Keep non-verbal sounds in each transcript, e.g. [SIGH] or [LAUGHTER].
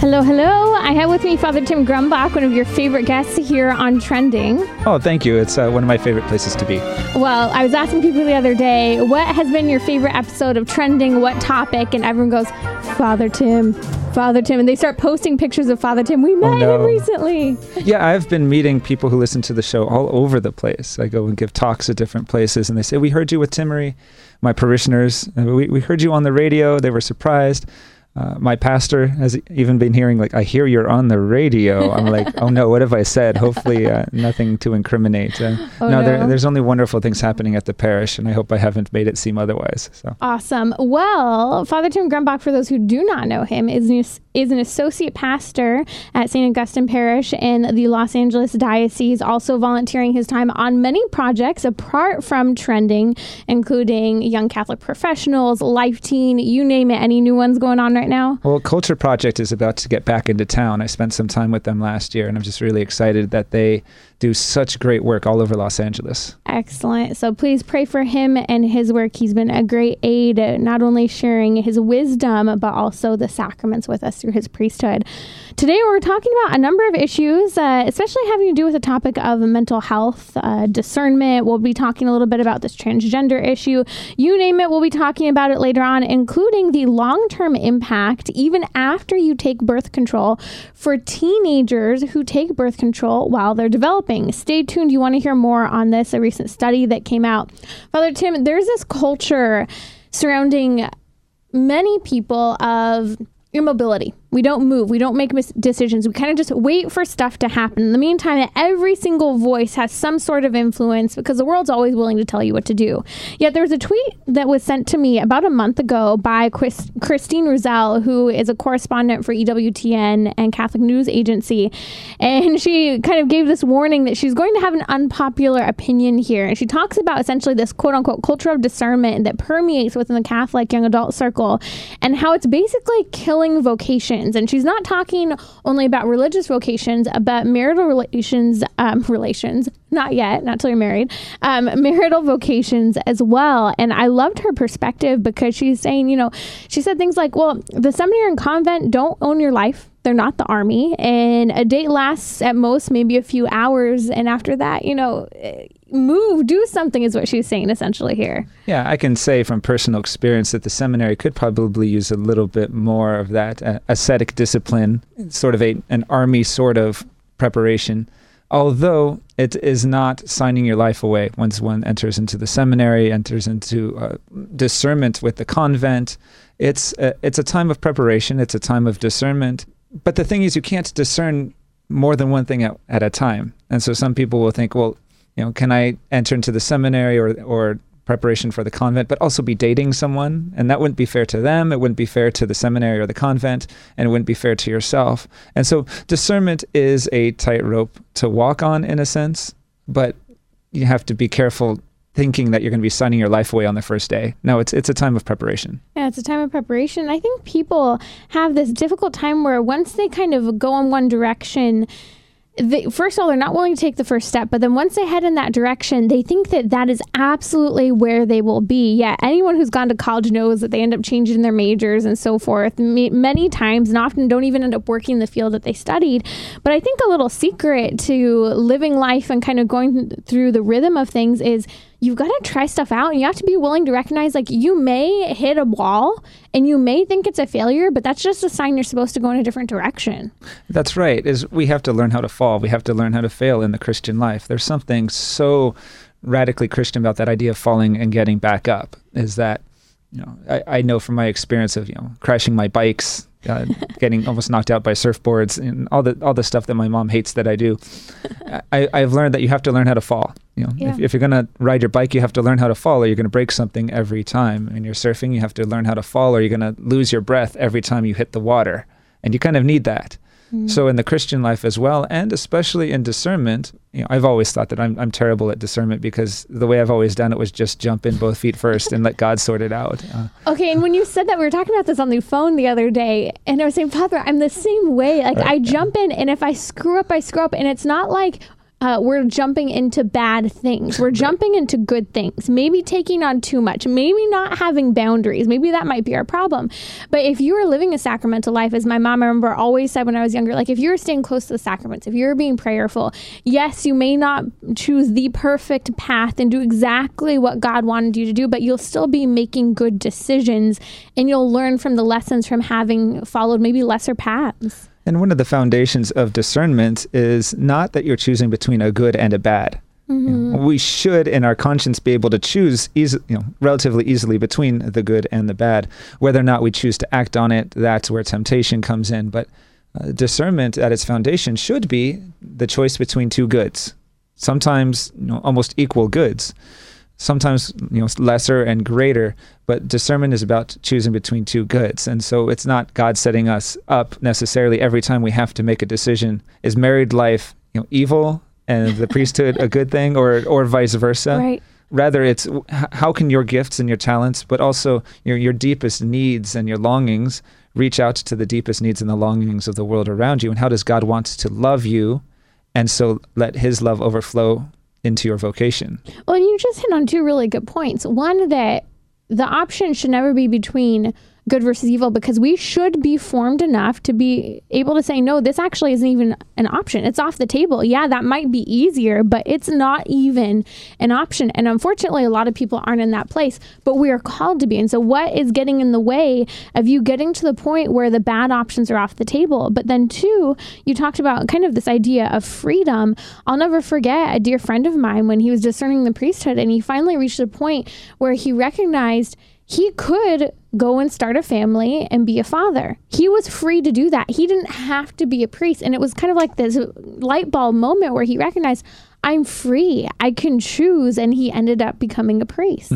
Hello, hello. I have with me Father Tim Grumbach, one of your favorite guests here on Trending. Oh, thank you. It's uh, one of my favorite places to be. Well, I was asking people the other day, what has been your favorite episode of Trending? What topic? And everyone goes, Father Tim, Father Tim. And they start posting pictures of Father Tim. We met no. him recently. Yeah, I've been meeting people who listen to the show all over the place. I go and give talks at different places, and they say, We heard you with Timmerie. My parishioners, uh, we, we heard you on the radio. They were surprised. Uh, my pastor has even been hearing like i hear you're on the radio i'm like [LAUGHS] oh no what have i said hopefully uh, nothing to incriminate uh, Oh, no, no. There, there's only wonderful things happening at the parish and i hope i haven't made it seem otherwise so Awesome. Well, Father Tim Grumbach, for those who do not know him, is is an associate pastor at St. Augustine Parish in the Los Angeles Diocese, also volunteering his time on many projects apart from trending, including Young Catholic Professionals, Life Teen, you name it. Any new ones going on right now? Well, Culture Project is about to get back into town. I spent some time with them last year, and I'm just really excited that they do such great work all over Los Angeles. Excellent. So please pray for him and his work. He's been a great aid, not only sharing his wisdom, but also the sacraments with us through his priesthood. Today, we're talking about a number of issues, uh, especially having to do with the topic of mental health, uh, discernment. We'll be talking a little bit about this transgender issue. You name it, we'll be talking about it later on, including the long term impact, even after you take birth control, for teenagers who take birth control while they're developing. Stay tuned. You want to hear more on this, a recent study that came out. Father Tim, there's this culture surrounding many people of immobility. We don't move. We don't make mis- decisions. We kind of just wait for stuff to happen. In the meantime, every single voice has some sort of influence because the world's always willing to tell you what to do. Yet there was a tweet that was sent to me about a month ago by Chris- Christine Rousselle, who is a correspondent for EWTN and Catholic News Agency. And she kind of gave this warning that she's going to have an unpopular opinion here. And she talks about essentially this quote unquote culture of discernment that permeates within the Catholic young adult circle and how it's basically killing vocations. And she's not talking only about religious vocations, but marital relations, um, [LAUGHS] relations, not yet, not till you're married, um, marital vocations as well. And I loved her perspective because she's saying, you know, she said things like, well, the seminary and convent don't own your life. They're not the army. And a date lasts at most maybe a few hours. And after that, you know, move, do something is what she's saying essentially here. Yeah, I can say from personal experience that the seminary could probably use a little bit more of that uh, ascetic discipline, sort of a an army sort of preparation. Although it is not signing your life away once one enters into the seminary, enters into uh, discernment with the convent. It's a, it's a time of preparation. It's a time of discernment. But the thing is, you can't discern more than one thing at, at a time. And so some people will think, well, you know, can I enter into the seminary or or preparation for the convent, but also be dating someone? And that wouldn't be fair to them. It wouldn't be fair to the seminary or the convent, and it wouldn't be fair to yourself. And so discernment is a tightrope to walk on in a sense, but you have to be careful thinking that you're going to be signing your life away on the first day. No, it's it's a time of preparation. Yeah, it's a time of preparation. I think people have this difficult time where once they kind of go in one direction, they, first of all, they're not willing to take the first step, but then once they head in that direction, they think that that is absolutely where they will be. Yeah, anyone who's gone to college knows that they end up changing their majors and so forth many times, and often don't even end up working in the field that they studied. But I think a little secret to living life and kind of going through the rhythm of things is you've got to try stuff out and you have to be willing to recognize like you may hit a wall and you may think it's a failure but that's just a sign you're supposed to go in a different direction That's right. Is we have to learn how to fall. We have to learn how to fail in the Christian life. There's something so radically Christian about that idea of falling and getting back up. Is that you know I, I know from my experience of you know crashing my bikes, uh, getting almost knocked out by surfboards, and all the all the stuff that my mom hates that I do. [LAUGHS] I, I've learned that you have to learn how to fall. You know, Yeah. if, if you're going to ride your bike, you have to learn how to fall, or you're going to break something every time. And you're surfing, you have to learn how to fall, or you're going to lose your breath every time you hit the water. And you kind of need that. So in the Christian life as well, and especially in discernment, you know, I've always thought that I'm I'm terrible at discernment because the way I've always done it was just jump in both feet first and let God sort it out. Uh, Okay, and when you said that, we were talking about this on the phone the other day, and I was saying, Father, I'm the same way. Like, I jump in, and if I screw up, I screw up. And it's not like uh, we're jumping into bad things. We're [LAUGHS] jumping into good things. Maybe taking on too much. Maybe not having boundaries. Maybe that might be our problem. But if you are living a sacramental life, as my mom, I remember, always said when I was younger, like, if you're staying close to the sacraments, if you're being prayerful, yes, you may not choose the perfect path and do exactly what God wanted you to do, but you'll still be making good decisions and you'll learn from the lessons from having followed maybe lesser paths. And one of the foundations of discernment is not that you're choosing between a good and a bad. You know, we should, in our conscience, be able to choose easy, you know, relatively easily between the good and the bad. Whether or not we choose to act on it, that's where temptation comes in. But uh, discernment, at its foundation, should be the choice between two goods. Sometimes, you know, almost equal goods. Sometimes, you know, lesser and greater. But discernment is about choosing between two goods, and so it's not God setting us up necessarily every time we have to make a decision. Is married life, you know, evil? and the [LAUGHS] priesthood a good thing or or vice versa Right. rather it's how can your gifts and your talents but also your your deepest needs and your longings reach out to the deepest needs and the longings of the world around you and how does god want to love you and so let his love overflow into your vocation Well, you just hit on two really good points. One, that the option should never be between good versus evil because we should be formed enough to be able to say, no, this actually isn't even an option. It's off the table. Yeah, that might be easier, but it's not even an option. And unfortunately, a lot of people aren't in that place, but we are called to be. And so, what is getting in the way of you getting to the point where the bad options are off the table? But then, two, you talked about kind of this idea of freedom. I'll never forget a dear friend of mine when he was discerning the priesthood and he finally reached a point where he recognized he could go and start a family and be a father. He was free to do that. He didn't have to be a priest. And it was kind of like this light bulb moment where he recognized, I'm free. I can choose. And he ended up becoming a priest.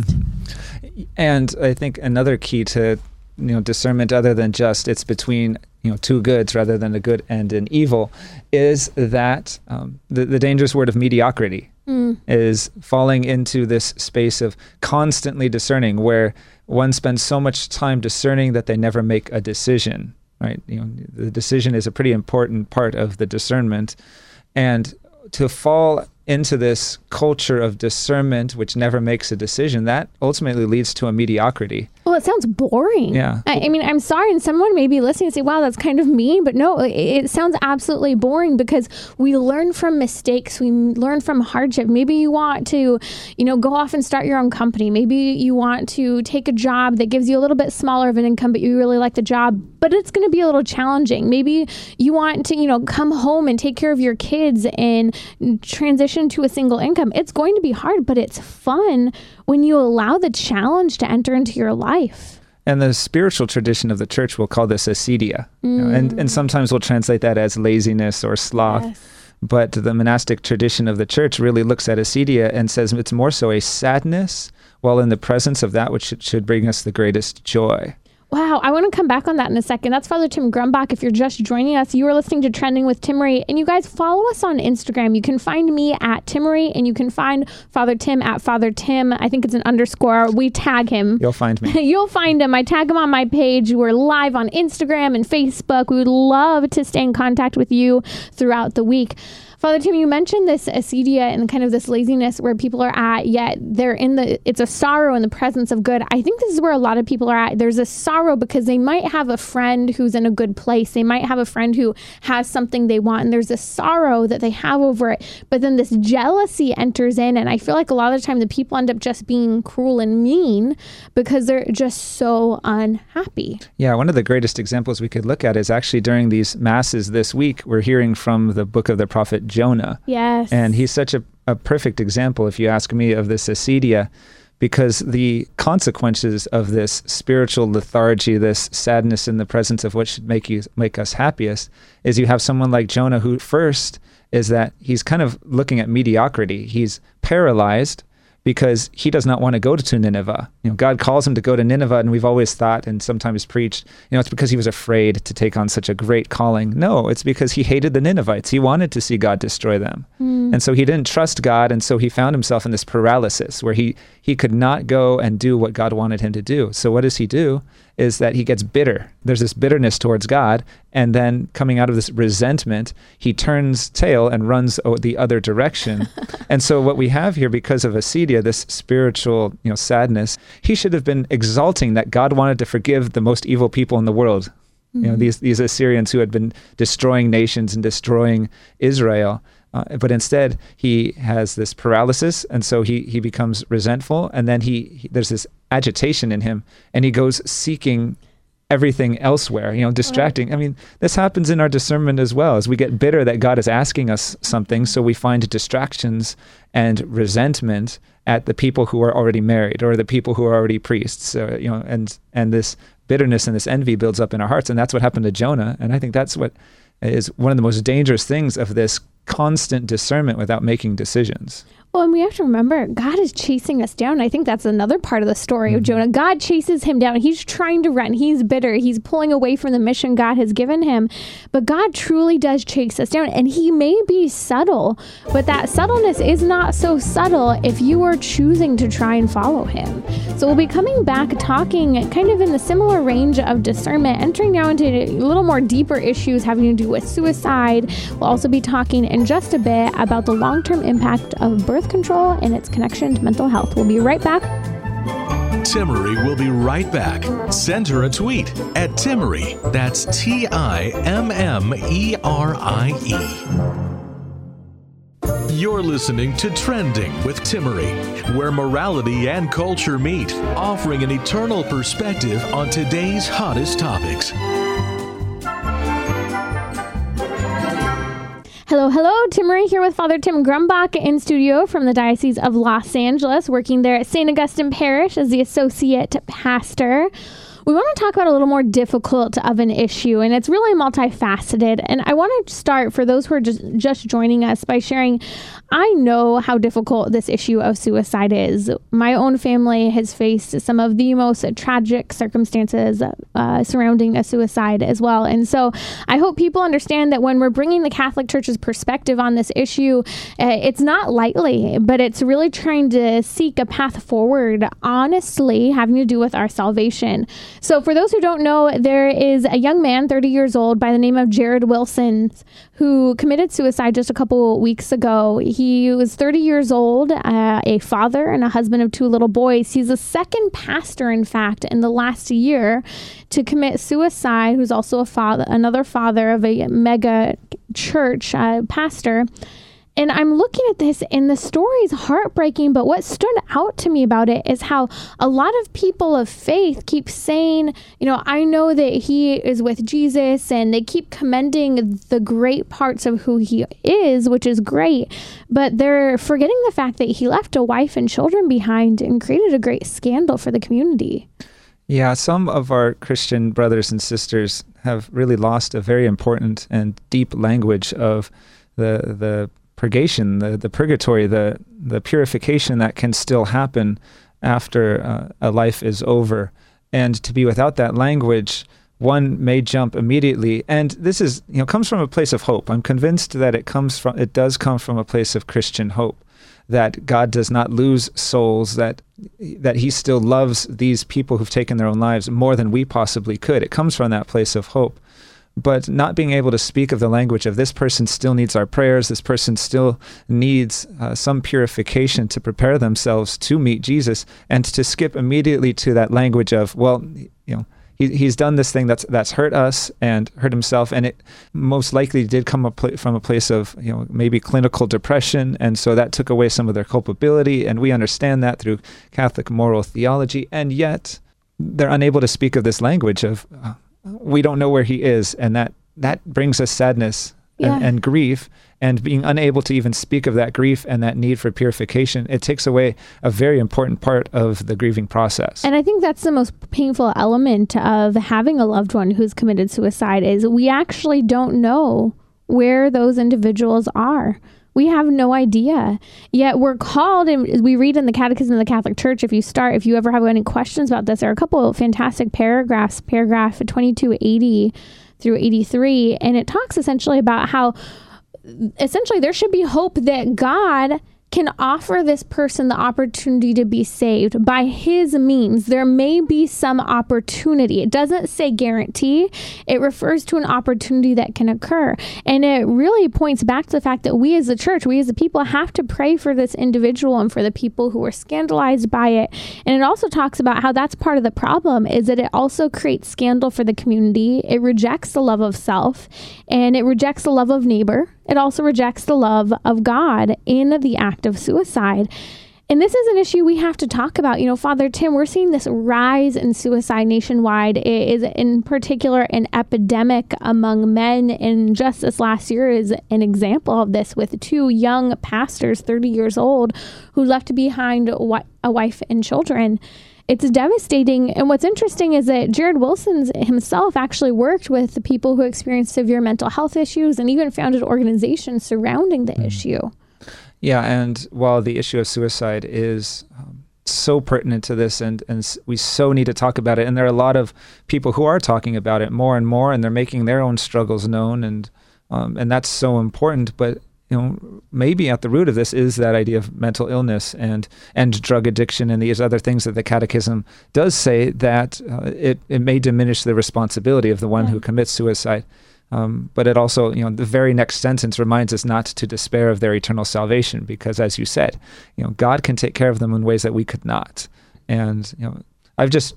and i think another key to you know discernment other than just it's between you know two goods rather than a good and an evil is that um, the, the dangerous word of mediocrity is falling into this space of constantly discerning where one spends so much time discerning that they never make a decision right? You know the decision is a pretty important part of the discernment. And to fall into this culture of discernment which never makes a decision that ultimately leads to a mediocrity Well, it sounds boring. Yeah. I, I mean, I'm sorry, and someone may be listening and say, wow, that's kind of mean, but no, it, it sounds absolutely boring because we learn from mistakes, we learn from hardship. Maybe you want to, you know, go off and start your own company. Maybe you want to take a job that gives you a little bit smaller of an income, but you really like the job, but it's going to be a little challenging. Maybe you want to, you know, come home and take care of your kids and transition to a single income. It's going to be hard, but it's fun when you allow the challenge to enter into your life. and the spiritual tradition of the church will call this acedia you know, and, and mm. sometimes we'll translate that as laziness or sloth Yes but the monastic tradition of the church really looks at acedia and says it's more so a sadness while in the presence of that which should bring us the greatest joy Wow, I want to come back on that in a second. That's Father Tim Grumbach. If you're just joining us, you are listening to Trending with Timmerie. And you guys follow us on Instagram. You can find me at Timmerie and you can find Father Tim at Father Tim. I think it's an underscore. We tag him. you'll find me [LAUGHS] You'll find him. I tag him on my page. We're live on Instagram and Facebook. We would love to stay in contact with you throughout the week. Father Tim, you mentioned this acedia and kind of this laziness where people are at, yet they're in the, it's a sorrow in the presence of good. I think this is where a lot of people are at. There's a sorrow because they might have a friend who's in a good place. They might have a friend who has something they want, and there's a sorrow that they have over it. But then this jealousy enters in, and I feel like a lot of the time the people end up just being cruel and mean because they're just so unhappy. Yeah, one of the greatest examples we could look at is actually during these masses this week, we're hearing from the book of the prophet Jonah. Yes. And he's such a, a perfect example, if you ask me, of this acedia, because the consequences of this spiritual lethargy, this sadness in the presence of what should make you make us happiest, is you have someone like Jonah who first is that he's kind of looking at mediocrity. He's paralyzed because he does not want to go to Nineveh. You know, God calls him to go to Nineveh, and we've always thought and sometimes preached, you know, it's because he was afraid to take on such a great calling. No, it's because he hated the Ninevites. He wanted to see God destroy them. Mm. And so he didn't trust God, and so he found himself in this paralysis where he he could not go and do what God wanted him to do. So what does he do? is that he gets bitter. There's this bitterness towards God, and then coming out of this resentment, he turns tail and runs the other direction. [LAUGHS] and so what we have here, because of acedia, this spiritual, you know, sadness, he should have been exalting that God wanted to forgive the most evil people in the world. Mm-hmm. You know, mm-hmm. these these Assyrians who had been destroying nations and destroying Israel. Uh, but instead, he has this paralysis, and so he he becomes resentful, and then he, he there's this agitation in him, and he goes seeking everything elsewhere, you know, distracting. I mean, this happens in our discernment as well as we get bitter that God is asking us something, so we find distractions and resentment at the people who are already married or the people who are already priests, uh, you know, and and this bitterness and this envy builds up in our hearts, and that's what happened to Jonah, and I think that's what is one of the most dangerous things of this constant discernment without making decisions. Well, and we have to remember, God is chasing us down. I think that's another part of the story mm-hmm. of Jonah. God chases him down. He's trying to run. He's bitter. He's pulling away from the mission God has given him. But God truly does chase us down. And he may be subtle, but that subtleness is not so subtle if you are choosing to try and follow him. So we'll be coming back talking kind of in the similar range of discernment, entering now into a little more deeper issues having to do with suicide. We'll also be talking in just a bit about the long term impact of birth birth control and its connection to mental health. We'll be right back. Timmerie will be right back. Send her a tweet at Timmerie. That's T I M M E R I E. You're listening to Trending with Timmerie, where morality and culture meet, offering an eternal perspective on today's hottest topics. Hello, hello. Timmerie here with Father Tim Grumbach in studio from the Diocese of Los Angeles, working there at St. Augustine Parish as the associate pastor we want to talk about a little more difficult of an issue, and it's really multifaceted. And I want to start for those who are just just joining us by sharing. I know how difficult this issue of suicide is. My own family has faced some of the most tragic circumstances uh, surrounding a suicide as well, and so I hope people understand that when we're bringing the Catholic Church's perspective on this issue, uh, it's not lightly, but it's really trying to seek a path forward, honestly, having to do with our salvation. So, for those who don't know, there is a young man, 30 years old, by the name of Jarrid Wilson, who committed suicide just a couple weeks ago. He was 30 years old, uh, a father and a husband of two little boys. He's the second pastor, in fact, in the last year to commit suicide, who's also a father, another father of a mega church uh, pastor. And I'm looking at this, and the story is heartbreaking. But what stood out to me about it is how a lot of people of faith keep saying, you know, I know that he is with Jesus, and they keep commending the great parts of who he is, which is great. But they're forgetting the fact that he left a wife and children behind and created a great scandal for the community. Yeah, some of our Christian brothers and sisters have really lost a very important and deep language of the the purgation, the, the purgatory, the, the purification that can still happen after uh, a life is over. And to be without that language, one may jump immediately. And this is, you know, comes from a place of hope. I'm convinced that it comes from, it does come from a place of Christian hope that God does not lose souls, that that He still loves these people who've taken their own lives more than we possibly could. It comes from that place of hope but not being able to speak of the language of this person still needs our prayers, this person still needs uh, some purification to prepare themselves to meet Jesus, and to skip immediately to that language of, well, you know, he, he's done this thing that's that's hurt us and hurt himself, and it most likely did come pl- from a place of you know maybe clinical depression, and so that took away some of their culpability, and we understand that through Catholic moral theology, and yet they're unable to speak of this language of. Uh, we don't know where he is, and that that brings us sadness yeah. and, and, grief. And being unable to even speak of that grief and that need for purification, it takes away a very important part of the grieving process. And I think that's the most painful element of having a loved one who's committed suicide is we actually don't know where those individuals are. We have no idea. Yet we're called, and we read in the Catechism of the Catholic Church. If you start, if you ever have any questions about this, there are a couple of fantastic paragraphs, paragraph 2280 through 83, and it talks essentially about how essentially there should be hope that God can offer this person the opportunity to be saved by his means. There may be some opportunity. It doesn't say guarantee, it refers to an opportunity that can occur. And it really points back to the fact that we as a church, we as a people have to pray for this individual and for the people who are scandalized by it. And it also talks about how that's part of the problem is that it also creates scandal for the community. It rejects the love of self and it rejects the love of neighbor it also rejects the love of God in the act of suicide. And this is an issue we have to talk about. You know, Father Tim, we're seeing this rise in suicide nationwide. It is, in particular, an epidemic among men. And just this last year is an example of this with two young pastors, 30 years old, who left behind a wife and children it's devastating. And what's interesting is that Jarrid Wilson himself actually worked with the people who experienced severe mental health issues and even founded organizations surrounding the mm. issue. Yeah, and while the issue of suicide is um, so pertinent to this, and, and we so need to talk about it, and there are a lot of people who are talking about it more and more, and they're making their own struggles known, and um, and that's so important. But you know, maybe at the root of this is that idea of mental illness and and drug addiction and these other things that the Catechism does say that uh, it it may diminish the responsibility of the one yeah. who commits suicide. Um, but it also, you know, the very next sentence reminds us not to despair of their eternal salvation, because as you said, you know, God can take care of them in ways that we could not. And you know, I've just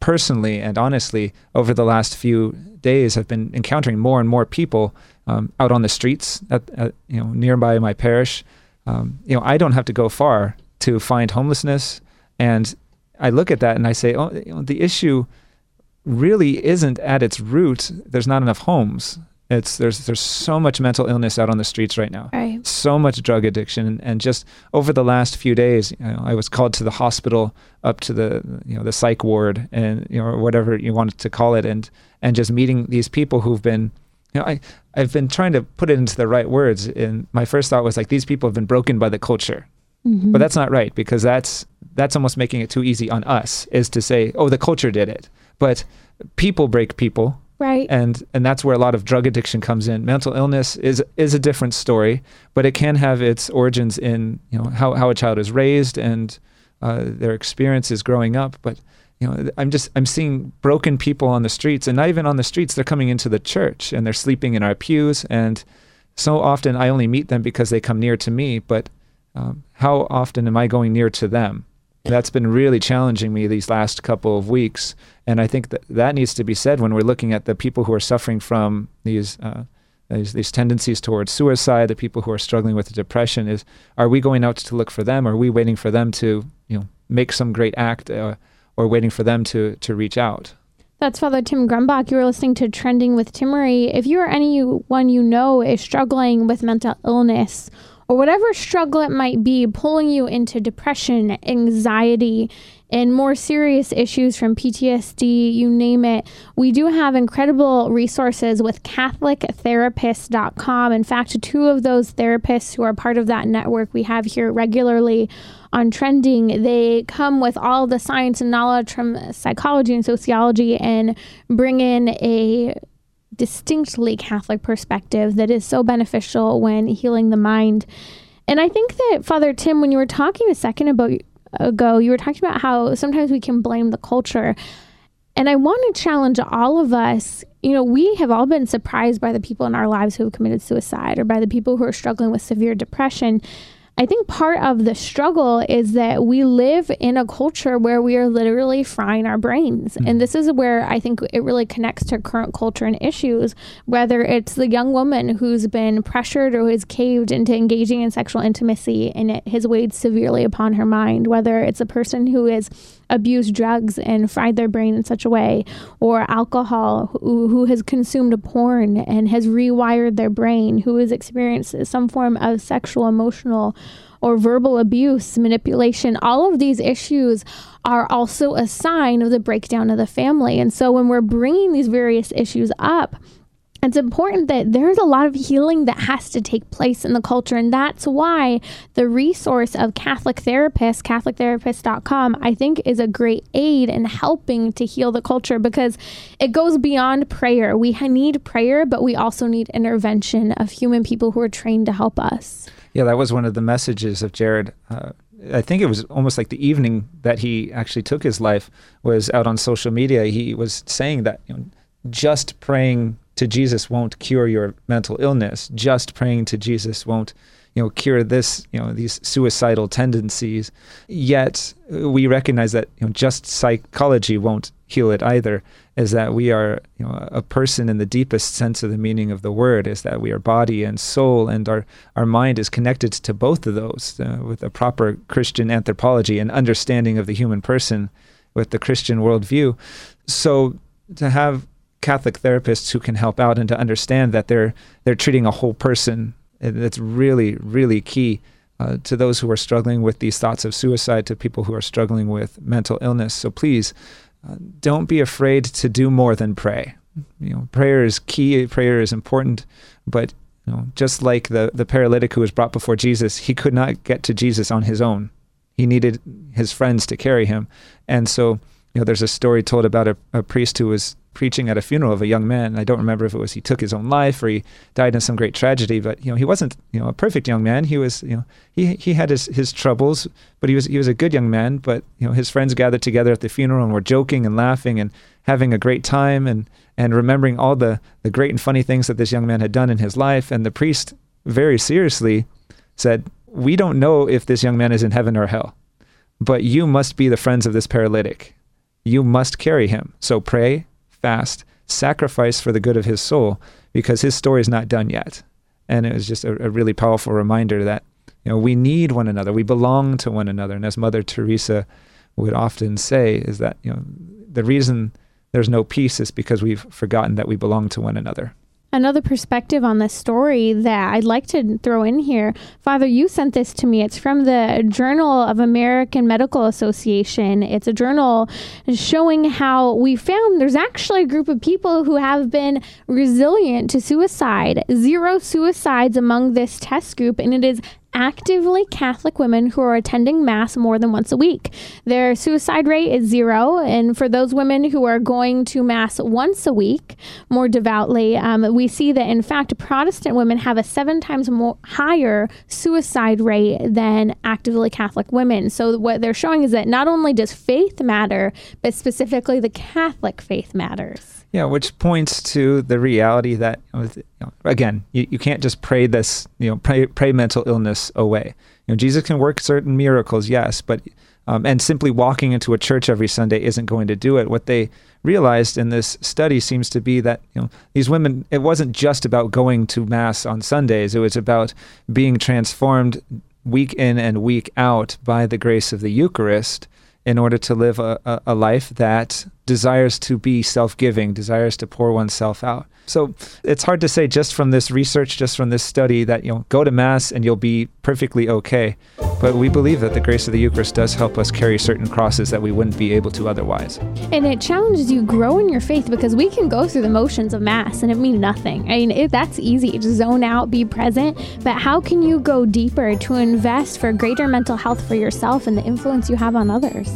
personally and honestly over the last few days have been encountering more and more people um, out on the streets at, at, you know nearby my parish. Um, you know, I don't have to go far to find homelessness, and I look at that and I say, oh, you know, the issue really isn't at its root. There's not enough homes. It's there's there's so much mental illness out on the streets right now. Right. So much drug addiction, and, and just over the last few days, you know, I was called to the hospital, up to the you know the psych ward, and you know or whatever you wanted to call it, and and just meeting these people who've been you know, I, I've been trying to put it into the right words. And my first thought was like, these people have been broken by the culture. Mm-hmm. But that's not right because that's that's almost making it too easy on us is to say, oh, the culture did it. But people break people. Right. And and that's where a lot of drug addiction comes in. Mental illness is is a different story, but it can have its origins in, you know, how, how a child is raised and uh, their experiences growing up. But you know i'm just i'm seeing broken people on the streets and not even on the streets they're coming into the church and they're sleeping in our pews and so often i only meet them because they come near to me but um, how often am i going near to them that's been really challenging me these last couple of weeks and i think that that needs to be said when we're looking at the people who are suffering from these uh, these, these tendencies towards suicide, the people who are struggling with depression, is are we going out to look for them? Are we waiting for them to, you know, make some great act uh, or waiting for them to to reach out. That's Father Tim Grumbach. You are listening to Trending with Timmerie. If you or anyone you know is struggling with mental illness or whatever struggle it might be, pulling you into depression, anxiety, and more serious issues from PTSD, you name it, we do have incredible resources with CatholicTherapist.com. In fact, two of those therapists who are part of that network we have here regularly on trending, they come with all the science and knowledge from psychology and sociology and bring in a distinctly Catholic perspective that is so beneficial when healing the mind. And I think that Father Tim, when you were talking a second about ago, you were talking about how sometimes we can blame the culture. And I want to challenge all of us. You know, we have all been surprised by the people in our lives who have committed suicide or by the people who are struggling with severe depression. I think part of the struggle is that we live in a culture where we are literally frying our brains. Mm-hmm. And this is where I think it really connects to current culture and issues, whether it's the young woman who's been pressured or has caved into engaging in sexual intimacy and it has weighed severely upon her mind, whether it's a person who is abused drugs and fried their brain in such a way, or alcohol, who, who has consumed porn and has rewired their brain, who has experienced some form of sexual, emotional, or verbal abuse, manipulation, all of these issues are also a sign of the breakdown of the family. And so when we're bringing these various issues up, it's important that there's a lot of healing that has to take place in the culture. And that's why the resource of Catholic Therapists, CatholicTherapist.com, I think is a great aid in helping to heal the culture because it goes beyond prayer. We need prayer, but we also need intervention of human people who are trained to help us. Yeah, that was one of the messages of Jarrid. Uh, I think it was almost like the evening that he actually took his life was out on social media. He was saying that you know, just praying to Jesus won't cure your mental illness. Just praying to Jesus won't, you know, cure this, you know, these suicidal tendencies. Yet we recognize that you know, just psychology won't heal it either. Is that we are, you know, a person in the deepest sense of the meaning of the word. Is that we are body and soul, and our our mind is connected to both of those uh, with a proper Christian anthropology and understanding of the human person with the Christian worldview. So to have Catholic therapists who can help out and to understand that they're they're treating a whole person. That's really really key uh, to those who are struggling with these thoughts of suicide, to people who are struggling with mental illness. So please, don't be afraid to do more than pray. You know, prayer is key. Prayer is important, but you know, just like the the paralytic who was brought before Jesus, he could not get to Jesus on his own. He needed his friends to carry him, and so you know, there's a story told about a, a priest who was preaching at a funeral of a young man. I don't remember if it was he took his own life or he died in some great tragedy, but you know, he wasn't, you know, a perfect young man. He was, you know, he he had his, his troubles, but he was he was a good young man. But you know, his friends gathered together at the funeral and were joking and laughing and having a great time and and remembering all the the great and funny things that this young man had done in his life. And the priest very seriously said, "We don't know if this young man is in heaven or hell, but you must be the friends of this paralytic." You must carry him. So pray, fast, sacrifice for the good of his soul because his story is not done yet. And it was just a, a really powerful reminder that you know we need one another. We belong to one another. And as Mother Teresa would often say, is that you know the reason there's no peace is because we've forgotten that we belong to one another another perspective on this story that I'd like to throw in here. Father, you sent this to me. It's from the Journal of American Medical Association. It's a journal showing how we found there's actually a group of people who have been resilient to suicide. Zero suicides among this test group, and it is actively Catholic women who are attending Mass more than once a week. Their suicide rate is zero. And for those women who are going to Mass once a week more devoutly, um, we see that in fact, Protestant women have a seven times more higher suicide rate than actively Catholic women. So what they're showing is that not only does faith matter, but specifically the Catholic faith matters. Yeah, which points to the reality that you know, again, you, you can't just pray this, you know, pray pray mental illness away. You know, Jesus can work certain miracles, yes, but um, and simply walking into a church every Sunday isn't going to do it. What they realized in this study seems to be that you know these women, it wasn't just about going to mass on Sundays. It was about being transformed week in and week out by the grace of the Eucharist in order to live a, a, a life that desires to be self giving, desires to pour oneself out. So it's hard to say just from this research, just from this study, that you know go to mass and you'll be perfectly okay. But we believe that the grace of the Eucharist does help us carry certain crosses that we wouldn't be able to otherwise. And it challenges you grow in your faith because we can go through the motions of mass and it mean nothing. I mean, it, that's easy to zone out, be present. But how can you go deeper to invest for greater mental health for yourself and the influence you have on others?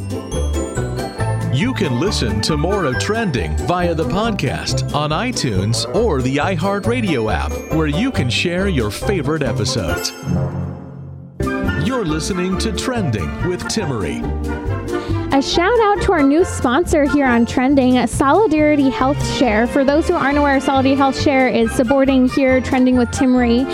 You can listen to more of Trending via the podcast on iTunes or the iHeartRadio app, where you can share your favorite episodes. You're listening to Trending with Timmerie. A shout out to our new sponsor here on Trending, Solidarity Health Share. For those who aren't aware, Solidarity Health Share is supporting here Trending with Timmerie.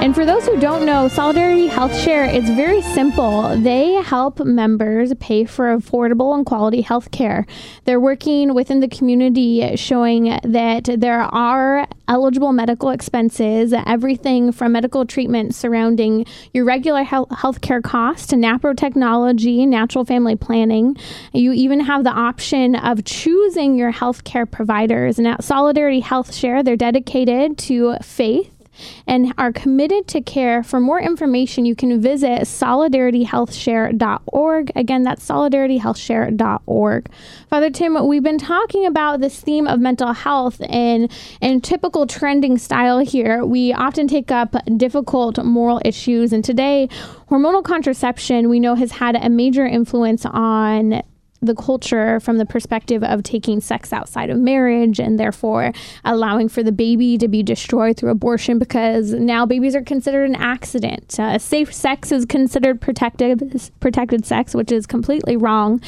And for those who don't know, Solidarity Health Share is very simple. They help members pay for affordable and quality health care. They're working within the community showing that there are eligible medical expenses, everything from medical treatment surrounding your regular health care costs to NAPRO technology, natural family planning. You even have the option of choosing your healthcare providers. And at Solidarity Health Share, they're dedicated to faith and are committed to care. For more information, you can visit solidarityhealthshare.org. Again, that's solidarityhealthshare.org. Father Tim, we've been talking about this theme of mental health and in typical trending style here. We often take up difficult moral issues, and today, hormonal contraception we know has had a major influence on the culture from the perspective of taking sex outside of marriage and therefore allowing for the baby to be destroyed through abortion because now babies are considered an accident. Uh, safe sex is considered protected protected sex, which is completely wrong.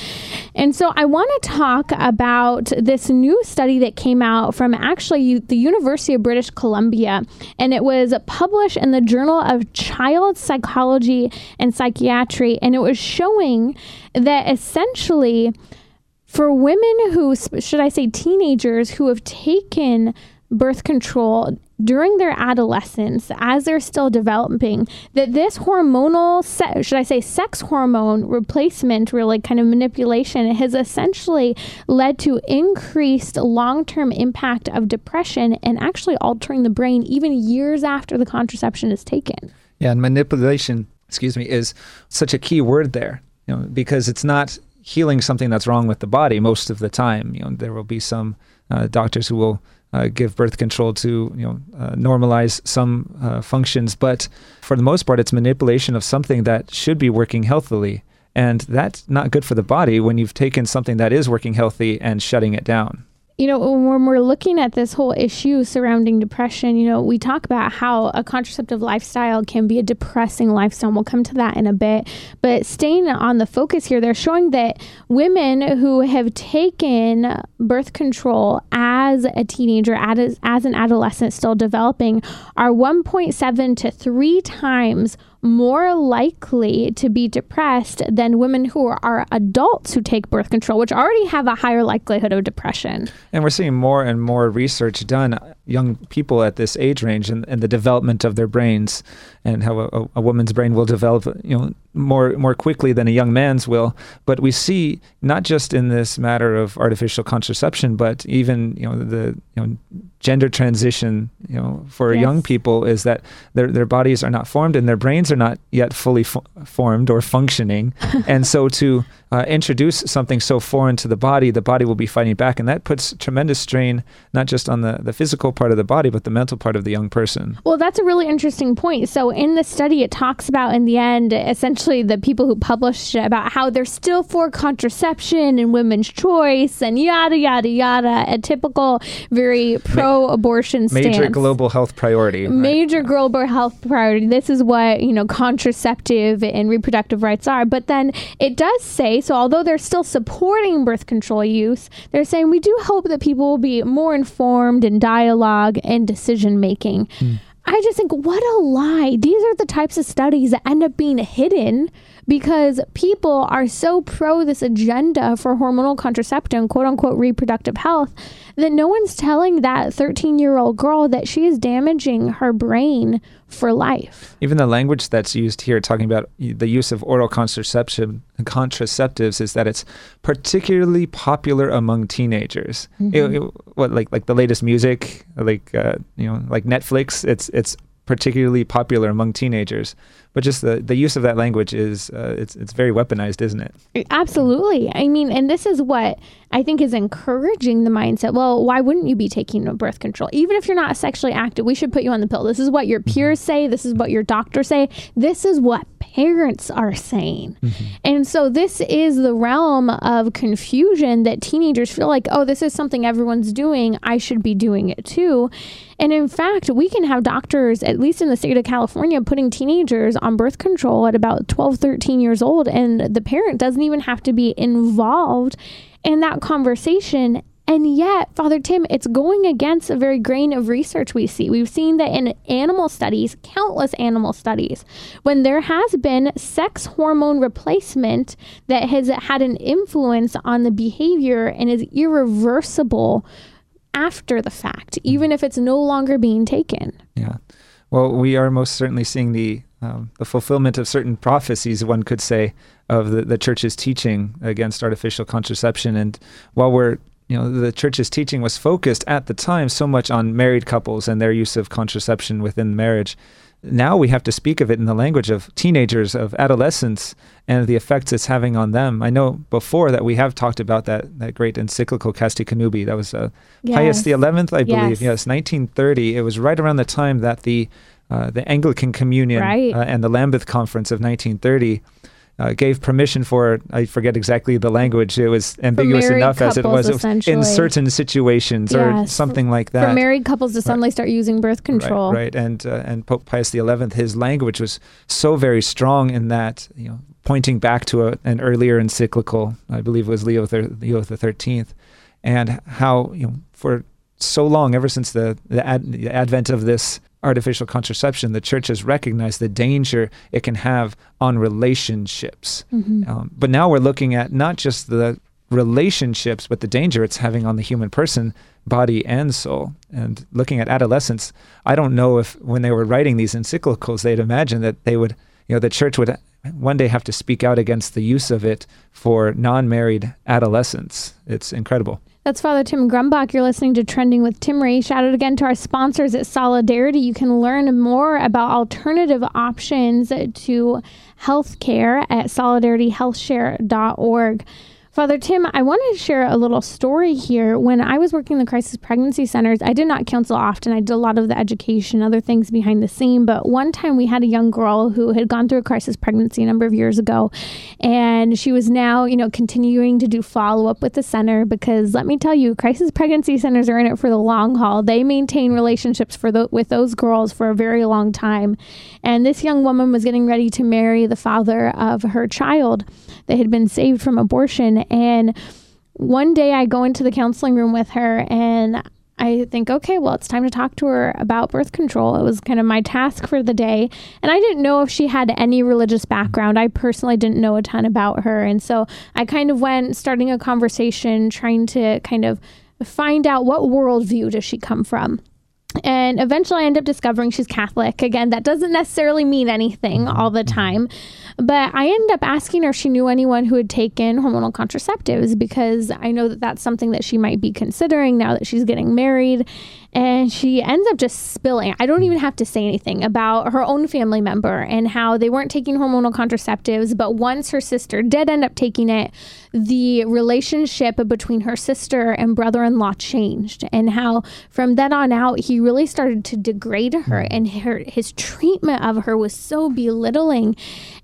And so I want to talk about this new study that came out from actually the University of British Columbia, and it was published in the Journal of Child Psychology and Psychiatry, and it was showing that essentially for women who should I say teenagers who have taken birth control during their adolescence as they're still developing that this hormonal se- should i say sex hormone replacement really kind of manipulation has essentially led to increased long-term impact of depression and actually altering the brain even years after the contraception is taken. Yeah and manipulation excuse me is such a key word there you know, because it's not healing something that's wrong with the body most of the time. You know, there will be some uh, doctors who will uh, give birth control to you know uh, normalize some uh, functions, but for the most part, it's manipulation of something that should be working healthily, and that's not good for the body when you've taken something that is working healthy and shutting it down you know, when we're looking at this whole issue surrounding depression, you know, we talk about how a contraceptive lifestyle can be a depressing lifestyle. We'll come to that in a bit. But staying on the focus here, they're showing that women who have taken birth control as a teenager, as, as an adolescent still developing, are 1.7 to 3 times more likely to be depressed than women who are adults who take birth control, which already have a higher likelihood of depression. And we're seeing more and more research done, young people at this age range and, and the development of their brains and how a, a, woman's brain will develop, you know, more more quickly than a young man's will. But we see not just in this matter of artificial contraception, but even you know the you know gender transition, you know, for yes. young people is that their their bodies are not formed and their brains are not yet fully fo- formed or functioning, [LAUGHS] and so to uh, introduce something so foreign to the body, the body will be fighting back, and that puts tremendous strain not just on the the physical part of the body, but the mental part of the young person. Well, that's a really interesting point. So in the study, it talks about in the end, essentially the people who published it about how they're still for contraception and women's choice and yada yada yada, a typical very pro-abortion Ma- major stance. global health priority. Major right. global health priority. This is what you know contraceptive and reproductive rights are. But then it does say so. Although they're still supporting birth control use, they're saying we do hope that people will be more informed in dialogue and decision making. Mm. I just think, what a lie. These are the types of studies that end up being hidden because people are so pro this agenda for hormonal contraception, quote unquote reproductive health, that no one's telling that 13 year old girl that she is damaging her brain for life. Even the language that's used here, talking about the use of oral contraception contraceptives, is that it's particularly popular among teenagers. Mm-hmm. It, it, what like like the latest music, like uh, you know, like Netflix. It's it's particularly popular among teenagers. But just the, the use of that language is uh, it's it's very weaponized, isn't it? Absolutely. I mean, and this is what I think is encouraging the mindset. Well, why wouldn't you be taking birth control? Even if you're not sexually active, we should put you on the pill. This is what your mm-hmm. peers say. This is what your doctors say. This is what parents are saying. Mm-hmm. And so this is the realm of confusion that teenagers feel like, oh, this is something everyone's doing. I should be doing it too. And in fact, we can have doctors, at least in the state of California, putting teenagers on birth control at about 12, 13 years old. And the parent doesn't even have to be involved in that conversation. And yet, Father Tim, it's going against a very grain of research we see. We've seen that in animal studies, countless animal studies, when there has been sex hormone replacement that has had an influence on the behavior and is irreversible after the fact, mm. even if it's no longer being taken. Yeah. Well, we are most certainly seeing the um, the fulfillment of certain prophecies, one could say, of the, the church's teaching against artificial contraception. And while we're you know the church's teaching was focused at the time so much on married couples and their use of contraception within marriage now we have to speak of it in the language of teenagers, of adolescents, and the effects it's having on them. I know before that we have talked about that that great encyclical Casti Connubii. That was uh, yes. Pius the Eleventh, I believe. Yes. yes, 1930. It was right around the time that the uh, the Anglican Communion right. uh, and the Lambeth Conference of 1930 uh, gave permission for I forget exactly the language. It was ambiguous enough as it was, it was in certain situations yes. or something like that. For married couples to suddenly right. start using birth control, right? right. And uh, and Pope Pius XI, his language was so very strong in that you know pointing back to a, an earlier encyclical, I believe it was Leo Leo the Thirteenth, and how you know for so long, ever since the the, ad, the advent of this artificial contraception, the church has recognized the danger it can have on relationships. Mm-hmm. Um, but now we're looking at not just the relationships, but the danger it's having on the human person, body, and soul. And looking at adolescents, I don't know if when they were writing these encyclicals, they'd imagine that they would, you know, the church would one day have to speak out against the use of it for non married adolescents. It's incredible. That's Father Tim Grumbach. You're listening to Trending with Timmerie. Shout out again to our sponsors at Solidarity. You can learn more about alternative options to healthcare at solidarityhealthshare.org. Father Tim, I want to share a little story here. When I was working in the crisis pregnancy centers, I did not counsel often. I did a lot of the education, other things behind the scene. But one time we had a young girl who had gone through a crisis pregnancy a number of years ago. And she was now, you know, continuing to do follow up with the center because let me tell you, crisis pregnancy centers are in it for the long haul. They maintain relationships for the, with those girls for a very long time. And this young woman was getting ready to marry the father of her child that had been saved from abortion. And one day I go into the counseling room with her and I think, okay, well, it's time to talk to her about birth control. It was kind of my task for the day. And I didn't know if she had any religious background. I personally didn't know a ton about her. And so I kind of went starting a conversation, trying to kind of find out what worldview does she come from. And eventually I end up discovering she's Catholic. Again, that doesn't necessarily mean anything all the mm-hmm. time. But I ended up asking her if she knew anyone who had taken hormonal contraceptives because I know that that's something that she might be considering now that she's getting married and she ends up just spilling. I don't even have to say anything about her own family member and how they weren't taking hormonal contraceptives, but once her sister did end up taking it, the relationship between her sister and brother-in-law changed and how from then on out he really started to degrade her hmm. and her his treatment of her was so belittling.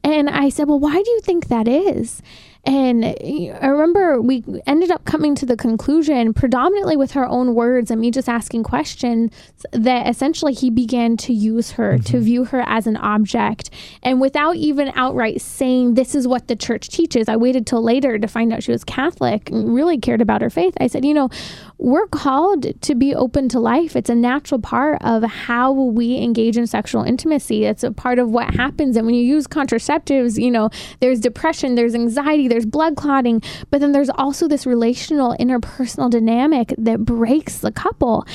And I said, "Well, why do you think that is?" And I remember we ended up coming to the conclusion, predominantly with her own words and me just asking questions, that essentially he began to use her, mm-hmm. to view her as an object. And without even outright saying, this is what the church teaches, I waited till later to find out she was Catholic and really cared about her faith. I said, you know, we're called to be open to life. It's a natural part of how we engage in sexual intimacy. It's a part of what happens. And when you use contraceptives, you know, there's depression, there's anxiety, there's blood clotting, but then there's also this relational interpersonal dynamic that breaks the couple.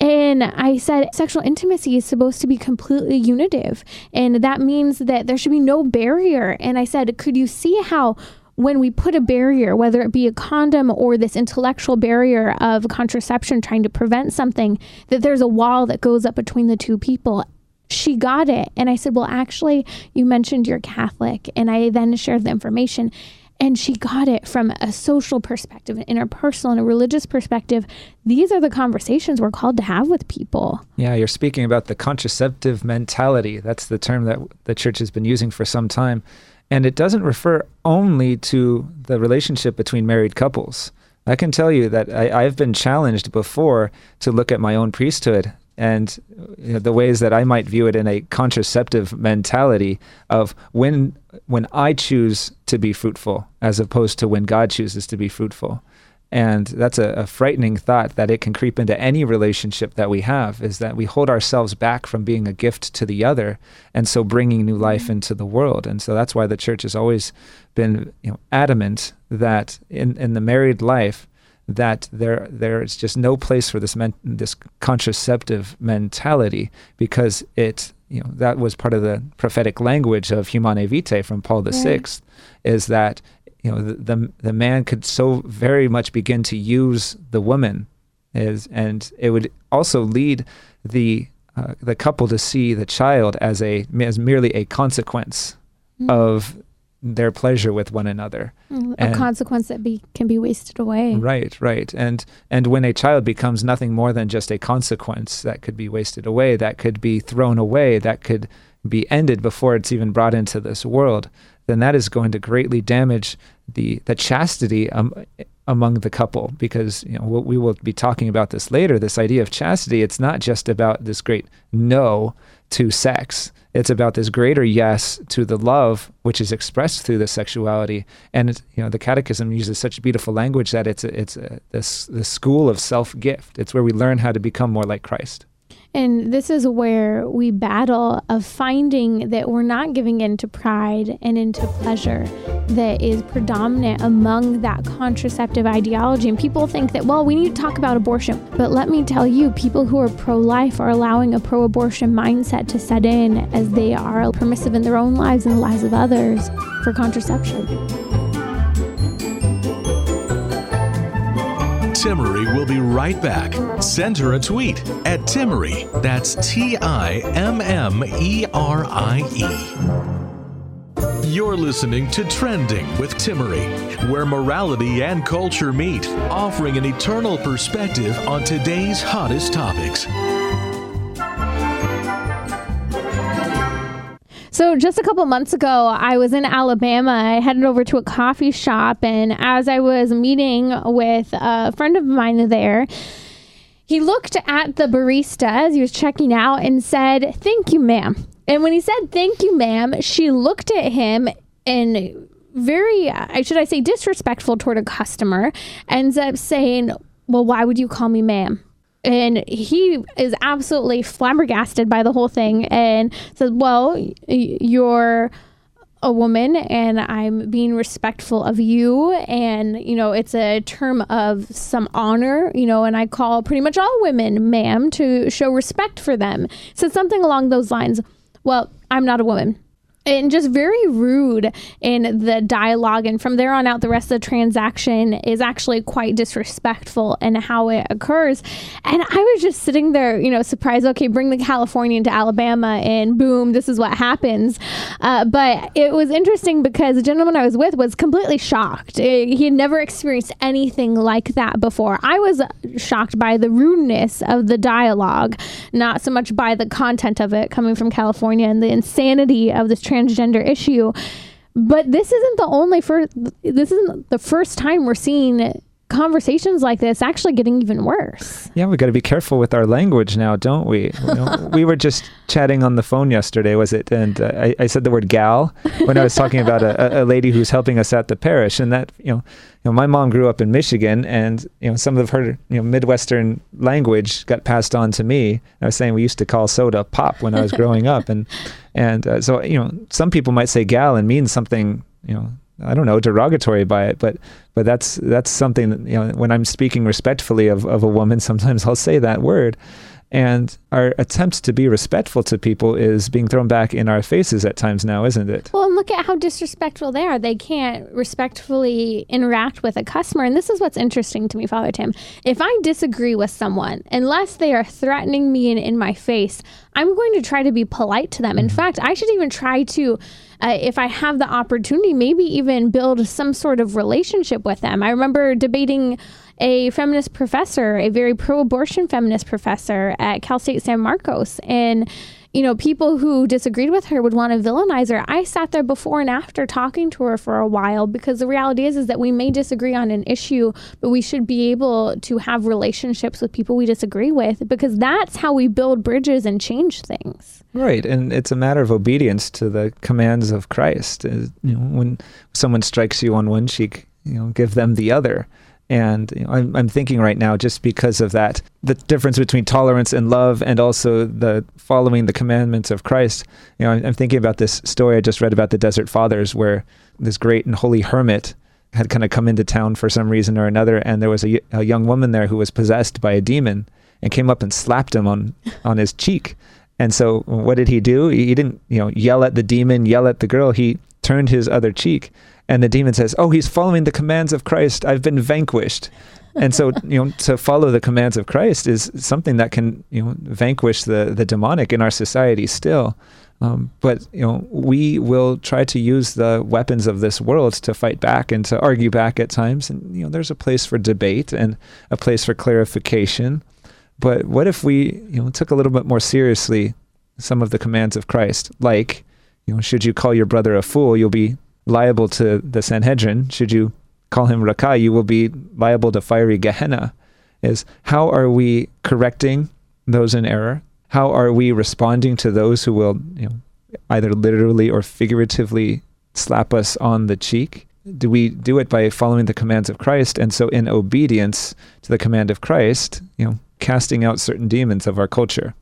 And I said sexual intimacy is supposed to be completely unitive. And that means that there should be no barrier. And I said, could you see how when we put a barrier, whether it be a condom or this intellectual barrier of contraception trying to prevent something, that there's a wall that goes up between the two people she got it. And I said, Well, actually, you mentioned you're Catholic. And I then shared the information and she got it from a social perspective, an interpersonal and a religious perspective. These are the conversations we're called to have with people. Yeah, you're speaking about the contraceptive mentality. That's the term that the church has been using for some time. And it doesn't refer only to the relationship between married couples. I can tell you that I, have been challenged before to look at my own priesthood and you know, the ways that I might view it in a contraceptive mentality of when when I choose to be fruitful as opposed to when God chooses to be fruitful. And that's a, a, frightening thought that it can creep into any relationship that we have is that we hold ourselves back from being a gift to the other and so bringing new life mm-hmm. into the world. And so that's why the church has always been you know, adamant that in, in the married life, that there there is just no place for this men, this contraceptive mentality because it you know that was part of the prophetic language of Humanae Vitae from Paul the right. Sixth is that you know the, the the man could so very much begin to use the woman is and it would also lead the uh, the couple to see the child as a as merely a consequence mm. of their pleasure with one another. Mm, a and, consequence that be, can be wasted away. Right, right. And and when a child becomes nothing more than just a consequence that could be wasted away, that could be thrown away, that could be ended before it's even brought into this world, then that is going to greatly damage the the chastity um, among the couple. Because you know we will be talking about this later this idea of chastity it's not just about this great no to sex. It's about this greater yes to the love which is expressed through the sexuality. And you know the catechism uses such beautiful language that it's a, it's a, this the school of self gift it's where we learn how to become more like Christ and this is where we battle of finding that we're not giving in to pride and into pleasure that is predominant among that contraceptive ideology. And people think that, well, we need to talk about abortion. But let me tell you, people who are pro life are allowing a pro abortion mindset to set in as they are permissive in their own lives and the lives of others for contraception. Timmerie will be right back. Send her a tweet at Timmerie. That's T I M M E R I E. You're listening to Trending with Timmerie, where morality and culture meet, offering an eternal perspective on today's hottest topics. So, just a couple months ago, I was in Alabama. I headed over to a coffee shop, and as I was meeting with a friend of mine there, he looked at the barista as he was checking out and said, Thank you, ma'am. And when he said, Thank you, ma'am, she looked at him and very, I should I say, disrespectful toward a customer, ends up saying, Well, why would you call me ma'am? And he is absolutely flabbergasted by the whole thing and says, "Well, you're." a woman and I'm being respectful of you and you know it's a term of some honor you know and I call pretty much all women ma'am to show respect for them said something along those lines well I'm not a woman and just very rude in the dialogue. And from there on out the rest of the transaction is actually quite disrespectful in how it occurs. And i was just sitting there you know surprised okay bring the californian to alabama and boom this is what happens. Uh, but it was interesting because the gentleman i was with was completely shocked. He had never experienced anything like that before. I was shocked by the rudeness of the dialogue not so much by the content of it coming from california and the insanity of this transgender issue. But this isn't the only first. This isn't the first time we're seeing conversations like this actually getting even worse. Yeah, we got to be careful with our language now, don't we? You know, [LAUGHS] we were just chatting on the phone yesterday, was it? And uh, I, I, said the word gal when I was talking about a, a, lady who's helping us at the parish, and that you know, you know, my mom grew up in Michigan, and you know, some of her you know Midwestern language got passed on to me. I was saying we used to call soda pop when I was growing up, and and uh, so you know, some people might say gal and mean something you know I don't know derogatory by it, but but that's that's something that you know when I'm speaking respectfully of of a woman, [LAUGHS] sometimes I'll say that word. And our attempts to be respectful to people is being thrown back in our faces at times now, isn't it? Well, and look at how disrespectful they are. They can't respectfully interact with a customer. And this is what's interesting to me, Father Tim. If I disagree with someone, unless they are threatening me in, in my face, I'm going to try to be polite to them. In mm-hmm. fact, I should even try to, uh, if I have the opportunity, maybe even build some sort of relationship with them. I remember debating a feminist professor, a very pro abortion feminist professor at Cal State San Marcos. And you know, people who disagreed with her would want to villainize her. I sat there before and after talking to her for a while because the reality is is that we may disagree on an issue, but we should be able to have relationships with people we disagree with because that's how we build bridges and change things. Right, and it's a matter of obedience to the commands of Christ. You know, when someone strikes you on one cheek, you know, give them the other. And you know, I'm, I'm thinking right now, just because of that, the difference between tolerance and love, and also the following the commandments of Christ. You know, I'm, I'm thinking about this story I just read about the Desert Fathers, where this great and holy hermit had kind of come into town for some reason or another, and there was a, a young woman there who was possessed by a demon, and came up and slapped him on [LAUGHS] on his cheek. And so, what did he do? He didn't, you know, yell at the demon, yell at the girl. He turned his other cheek and the demon says, "Oh, he's following the commands of Christ. I've been vanquished." and so [LAUGHS] you know to follow the commands of Christ is something that can you know vanquish the the demonic in our society still. Um, but you know we will try to use the weapons of this world to fight back and to argue back at times. And you know there's a place for debate and a place for clarification. But what if we you know took a little bit more seriously some of the commands of Christ, like you know should you call your brother a fool, you'll be liable to the Sanhedrin. Should you call him Raca, you will be liable to fiery Gehenna. Is how are we correcting those in error? How are we responding to those who will, you know, either literally or figuratively slap us on the cheek? Do we do it by following the commands of Christ? And so, in obedience to the command of Christ, you know, casting out certain demons of our culture.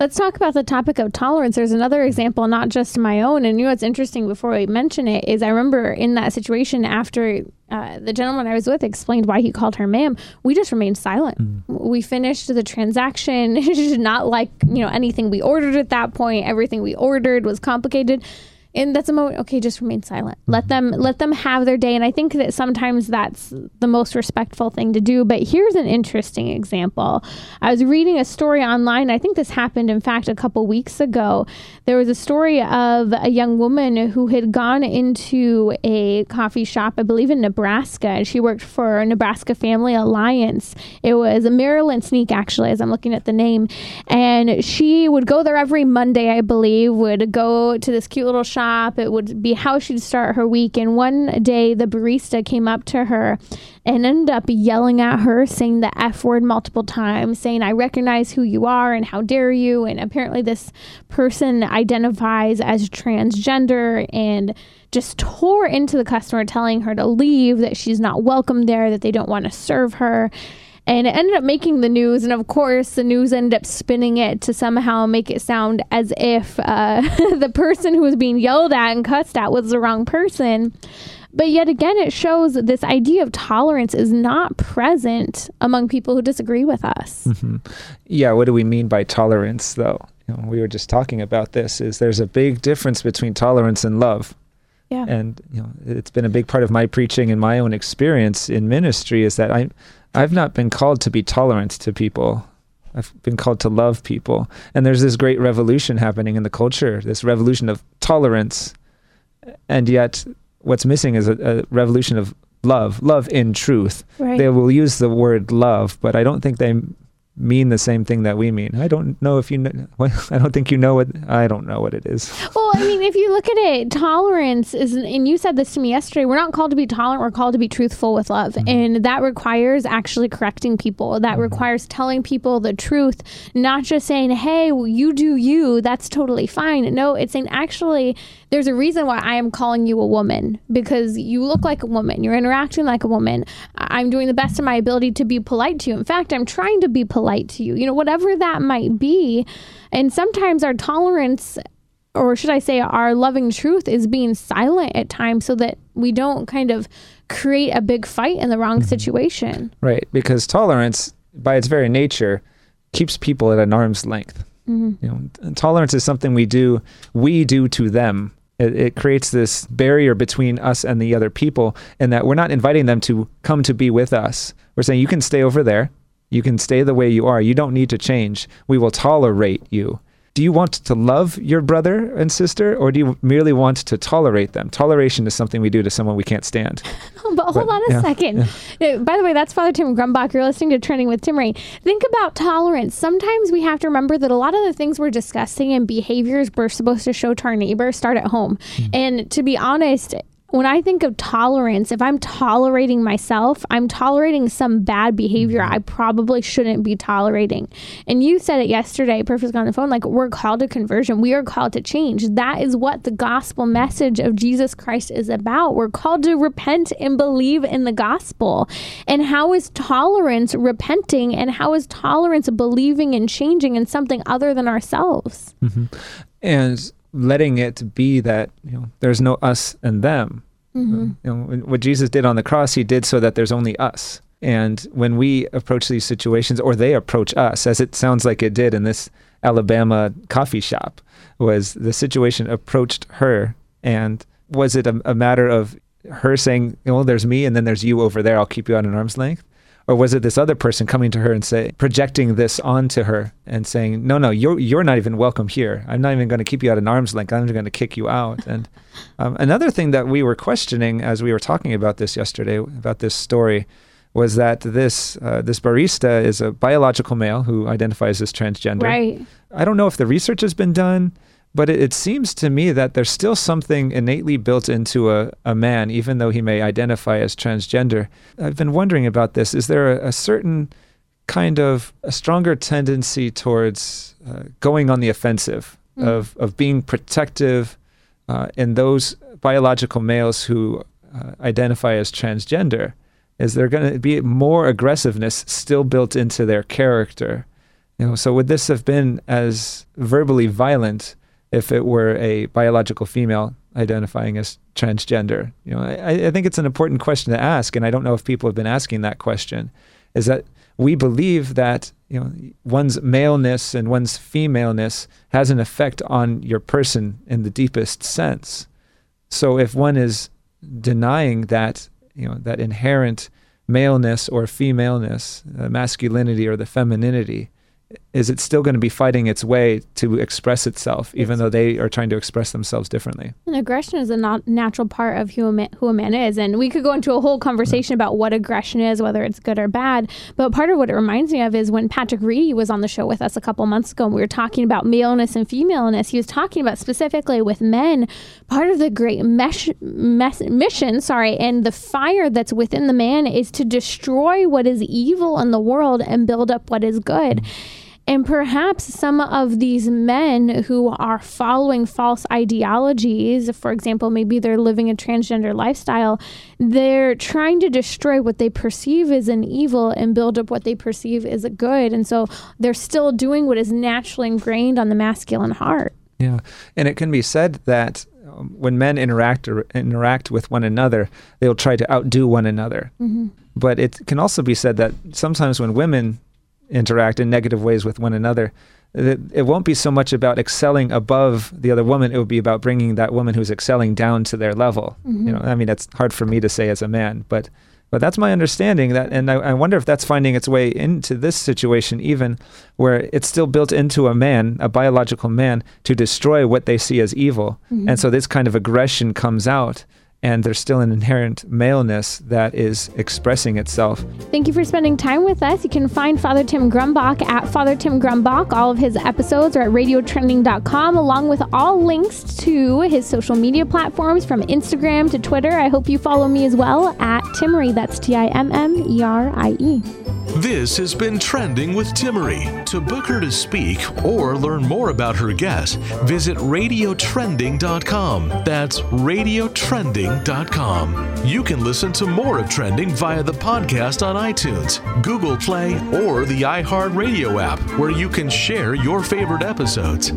Let's talk about the topic of tolerance. There's another example, not just my own. And you know what's interesting before we mention it is I remember in that situation after uh, the gentleman I was with explained why he called her ma'am, we just remained silent. Mm. We finished the transaction. [LAUGHS] not like, you know, anything we ordered at that point. Everything we ordered was complicated and that's a moment okay just remain silent. Let mm-hmm. them let them have their day. And i think that sometimes that's the most respectful thing to do. But here's an interesting example. I was reading a story online. I think this happened in fact a couple weeks ago. There was a story of a young woman who had gone into a coffee shop i believe in nebraska and she worked for nebraska family alliance. It was a maryland sneak actually as i'm looking at the name. And she would go there every monday i believe would go to this cute little shop shop. It would be how she'd start her week. And one day, the barista came up to her and ended up yelling at her, saying the F word multiple times, saying, I recognize who you are and how dare you. And apparently, this person identifies as transgender and just tore into the customer, telling her to leave, that she's not welcome there, that they don't want to serve her and it ended up making the news and of course the news ended up spinning it to somehow make it sound as if uh, [LAUGHS] the person who was being yelled at and cussed at was the wrong person. But yet again it shows this idea of tolerance is not present among people who disagree with us. Mm-hmm. yeah what do we mean by tolerance though? You know, we were just talking about this is there's a big difference between tolerance and love yeah. And you know, it's been a big part of my preaching and my own experience in ministry is that I I've not been called to be tolerant to people. I've been called to love people. And there's this great revolution happening in the culture, this revolution of tolerance. And yet, what's missing is a, a revolution of love, love in truth. Right. They will use the word love, but I don't think they mean the same thing that we mean. I don't know if you know. Well, [LAUGHS] I don't think you know what. I don't know what it is. Well, I mean, if you look at it, tolerance is, and you said this to me yesterday. We're not called to be tolerant. We're called to be truthful with love, mm-hmm. and that requires actually correcting people. That mm-hmm. requires telling people the truth, not just saying, "Hey, well, you do you." That's totally fine. No, it's saying actually, there's a reason why I am calling you a woman because you look like a woman. You're interacting like a woman. I'm doing the best of my ability to be polite to you. In fact, I'm trying to be polite to you, you know, whatever that might be. And sometimes our tolerance, or should I say, our loving truth is being silent at times so that we don't kind of create a big fight in the wrong mm-hmm. situation. Right. Because tolerance, by its very nature, keeps people at an arm's length. Mm-hmm. You know, tolerance is something we do, we do to them. It, it, creates this barrier between us and the other people, and that we're not inviting them to come to be with us. We're saying, you can stay over there. You can stay the way you are. You don't need to change. We will tolerate you. Do you want to love your brother and sister, or do you merely want to tolerate them? Toleration is something we do to someone we can't stand. [LAUGHS] but hold but, on a yeah, second. Yeah. By the way, that's Father Tim Grumbach. You're listening to Trending with Timmerie. Think about tolerance. Sometimes we have to remember that a lot of the things we're discussing and behaviors we're supposed to show to our neighbor start at home. Mm-hmm. And to be honest, when I think of tolerance, if I'm tolerating myself, I'm tolerating some bad behavior mm-hmm. I probably shouldn't be tolerating. And you said it yesterday, Perfect on the phone, like we're called to conversion. We are called to change. That is what the gospel message of Jesus Christ is about. We're called to repent and believe in the gospel. And how is tolerance repenting and how is tolerance believing and changing in something other than ourselves? Mm-hmm. And letting it be that you know there's no us and them. Mm-hmm. You know what Jesus did on the cross, he did so that there's only us. And when we approach these situations, or they approach us, as it sounds like it did in this Alabama coffee shop, was the situation approached her, and was it a, a matter of her saying, "Well, there's me, and then there's you over there. I'll keep you at an arm's length." Or was it this other person coming to her and say, projecting this onto her and saying, "No, no, you're you're not even welcome here. I'm not even going to keep you at an arm's length. I'm going to kick you out." And um, another thing that we were questioning as we were talking about this yesterday about this story was that this uh, this barista is a biological male who identifies as transgender. Right. I don't know if the research has been done. But it, it, seems to me that there's still something innately built into a, a man, even though he may identify as transgender. I've been wondering about this. Is there a, a certain kind of a stronger tendency towards uh, going on the offensive, mm. of, of being protective uh, in those biological males who uh, identify as transgender? Is there going to be more aggressiveness still built into their character? You know, so would this have been as verbally violent if it were a biological female identifying as transgender? You know, I, I think it's an important question to ask, and I don't know if people have been asking that question. Is that we believe that you know one's maleness and one's femaleness has an effect on your person in the deepest sense. So if one is denying that you know that inherent maleness or femaleness, uh, masculinity or the femininity, is it still going to be fighting its way to express itself, even it's, though they are trying to express themselves differently? And aggression is a not natural part of who a, man, who a man is. And we could go into a whole conversation about what aggression is, whether it's good or bad. But part of what it reminds me of is when Patrick Reedy was on the show with us a couple months ago, and we were talking about maleness and femaleness. He was talking about specifically with men, part of the great mesh, mes- mission, sorry, and the fire that's within the man is to destroy what is evil in the world and build up what is good. Mm-hmm. And perhaps some of these men who are following false ideologies, for example, maybe they're living a transgender lifestyle, they're trying to destroy what they perceive as an evil and build up what they perceive as a good. And so they're still doing what is naturally ingrained on the masculine heart. Yeah. And it can be said that um, when men interact or interact with one another, they'll try to outdo one another. Mm-hmm. But it can also be said that sometimes when women interact in negative ways with one another. It, it won't be so much about excelling above the other woman. It will be about bringing that woman who's excelling down to their level. Mm-hmm. You know, I mean, that's hard for me to say as a man, but but that's my understanding. That, and I, I, wonder if that's finding its way into this situation, even where it's still built into a man, a biological man, to destroy what they see as evil. Mm-hmm. And so this kind of aggression comes out and there's still an inherent maleness that is expressing itself. Thank you for spending time with us. You can find Father Tim Grumbach at Father Tim Grumbach. All of his episodes are at radiotrending.com, along with all links to his social media platforms from Instagram to Twitter. I hope you follow me as well at Timmerie. That's T I M M E R I E. This has been Trending with Timmerie. To book her to speak or learn more about her guests, visit radiotrending.com. That's radiotrending.com. You can listen to more of Trending via the podcast on iTunes, Google Play, or the iHeartRadio app, where you can share your favorite episodes.